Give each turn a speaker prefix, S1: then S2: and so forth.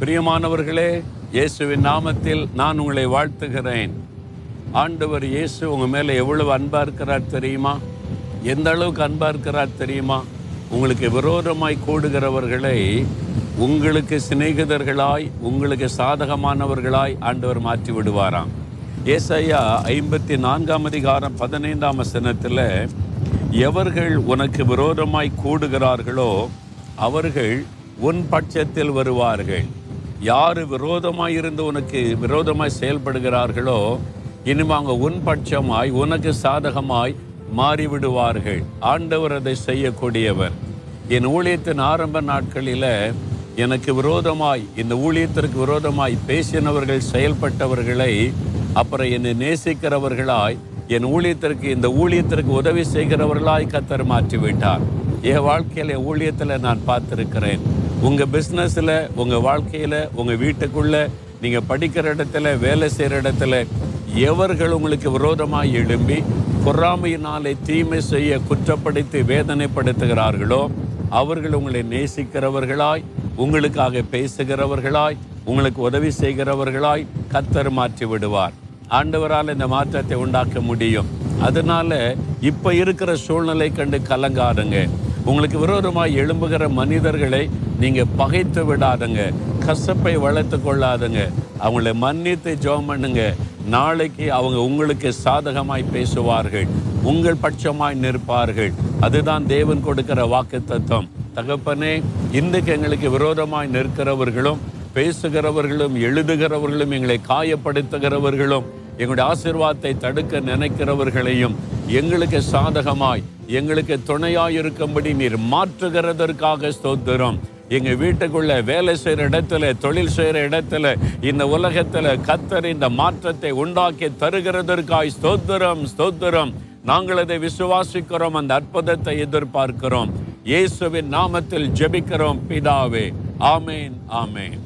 S1: பிரியமானவர்களே இயேசுவின் நாமத்தில் நான் உங்களை வாழ்த்துகிறேன். ஆண்டவர் இயேசு உங்கள் மேலே எவ்வளவு அன்பாக இருக்கிறார் தெரியுமா? எந்த அளவுக்கு அன்பாக இருக்கிறார் தெரியுமா? உங்களுக்கு விரோதமாய் கூடுகிறவர்களை உங்களுக்கு சிநேகிதர்களாய் உங்களுக்கு சாதகமானவர்களாய் ஆண்டவர் மாற்றி விடுவாராம். ஏசையா ஐம்பத்தி நான்காம் அதிகாரம் பதினைந்தாம் வசனத்தில் எவர்கள் உனக்கு விரோதமாய் கூடுகிறார்களோ அவர்கள் உன் பட்சத்தில் வருவார்கள். யார் விரோதமாய் இருந்து உனக்கு விரோதமாய் செயல்படுகிறார்களோ இனிமே அவங்க உன் பட்சமாய் உனக்கு சாதகமாய் மாறிவிடுவார்கள். ஆண்டவர் அதை செய்யக்கூடியவர். என் ஊழியத்தின் ஆரம்ப நாட்களில் எனக்கு விரோதமாய் இந்த ஊழியத்திற்கு விரோதமாய் பேசினவர்கள் செயல்பட்டவர்களை அப்புறம் என்னை நேசிக்கிறவர்களாய் என் ஊழியத்திற்கு இந்த ஊழியத்திற்கு உதவி செய்கிறவர்களாய் கத்தர் மாற்றி விட்டார் என் வாழ்க்கையில் என் ஊழியத்தில் நான் பார்த்திருக்கிறேன். உங்கள் பிஸ்னஸில் உங்கள் வாழ்க்கையில் உங்கள் வீட்டுக்குள்ளே நீங்கள் படிக்கிற இடத்துல வேலை செய்கிற இடத்துல எவர்கள் உங்களுக்கு விரோதமாக எழும்பி பொறாமையினாலே தீமை செய்ய குற்றப்படுத்தி வேதனைப்படுத்துகிறார்களோ அவர்கள் உங்களை நேசிக்கிறவர்களாய் உங்களுக்காக பேசுகிறவர்களாய் உங்களுக்கு உதவி செய்கிறவர்களாய் கத்தர் மாற்றி விடுவார். ஆண்டவரால் இந்த மாற்றத்தை உண்டாக்க முடியும். அதனால இப்போ இருக்கிற சூழ்நிலை கண்டு கலங்காருங்க உங்களுக்கு விரோதமாய் எழும்புகிற மனிதர்களை நீங்கள் பகைத்து விடாதுங்க. கசப்பை வளர்த்து கொள்ளாதுங்க. அவங்களை மன்னித்து ஜெபம் பண்ணுங்க. நாளைக்கு அவங்க உங்களுக்கு சாதகமாய் பேசுவார்கள். உங்கள் பட்சமாய் நிற்பார்கள். அதுதான் தேவன் கொடுக்கிற வாக்கு தத்துவம் தகப்பனே இன்றைக்கு எங்களுக்கு விரோதமாய் நிற்கிறவர்களும் பேசுகிறவர்களும் எழுதுகிறவர்களும் எங்களை காயப்படுத்துகிறவர்களும் எங்களுடைய ஆசிர்வாதத்தை தடுக்க நினைக்கிறவர்களையும் எங்களுக்கு சாதகமாய் எங்களுக்கு துணையாக இருக்கும்படி நீர் மாற்றுகிறதற்காக ஸ்தோத்திரம். எங்கள் வீட்டுக்குள்ள வேலை செய்கிற இடத்துல தொழில் செய்கிற இடத்துல இந்த உலகத்தில் கத்தர் இந்த மாற்றத்தை உண்டாக்கி தருகிறதற்காய் ஸ்தோத்திரம் ஸ்தோத்திரம். நாங்கள் அதை விசுவாசிக்கிறோம் அந்த அற்புதத்தை எதிர்பார்க்கிறோம். இயேசுவின் நாமத்தில் ஜெபிக்கிறோம் பிதாவே. ஆமேன் ஆமேன்.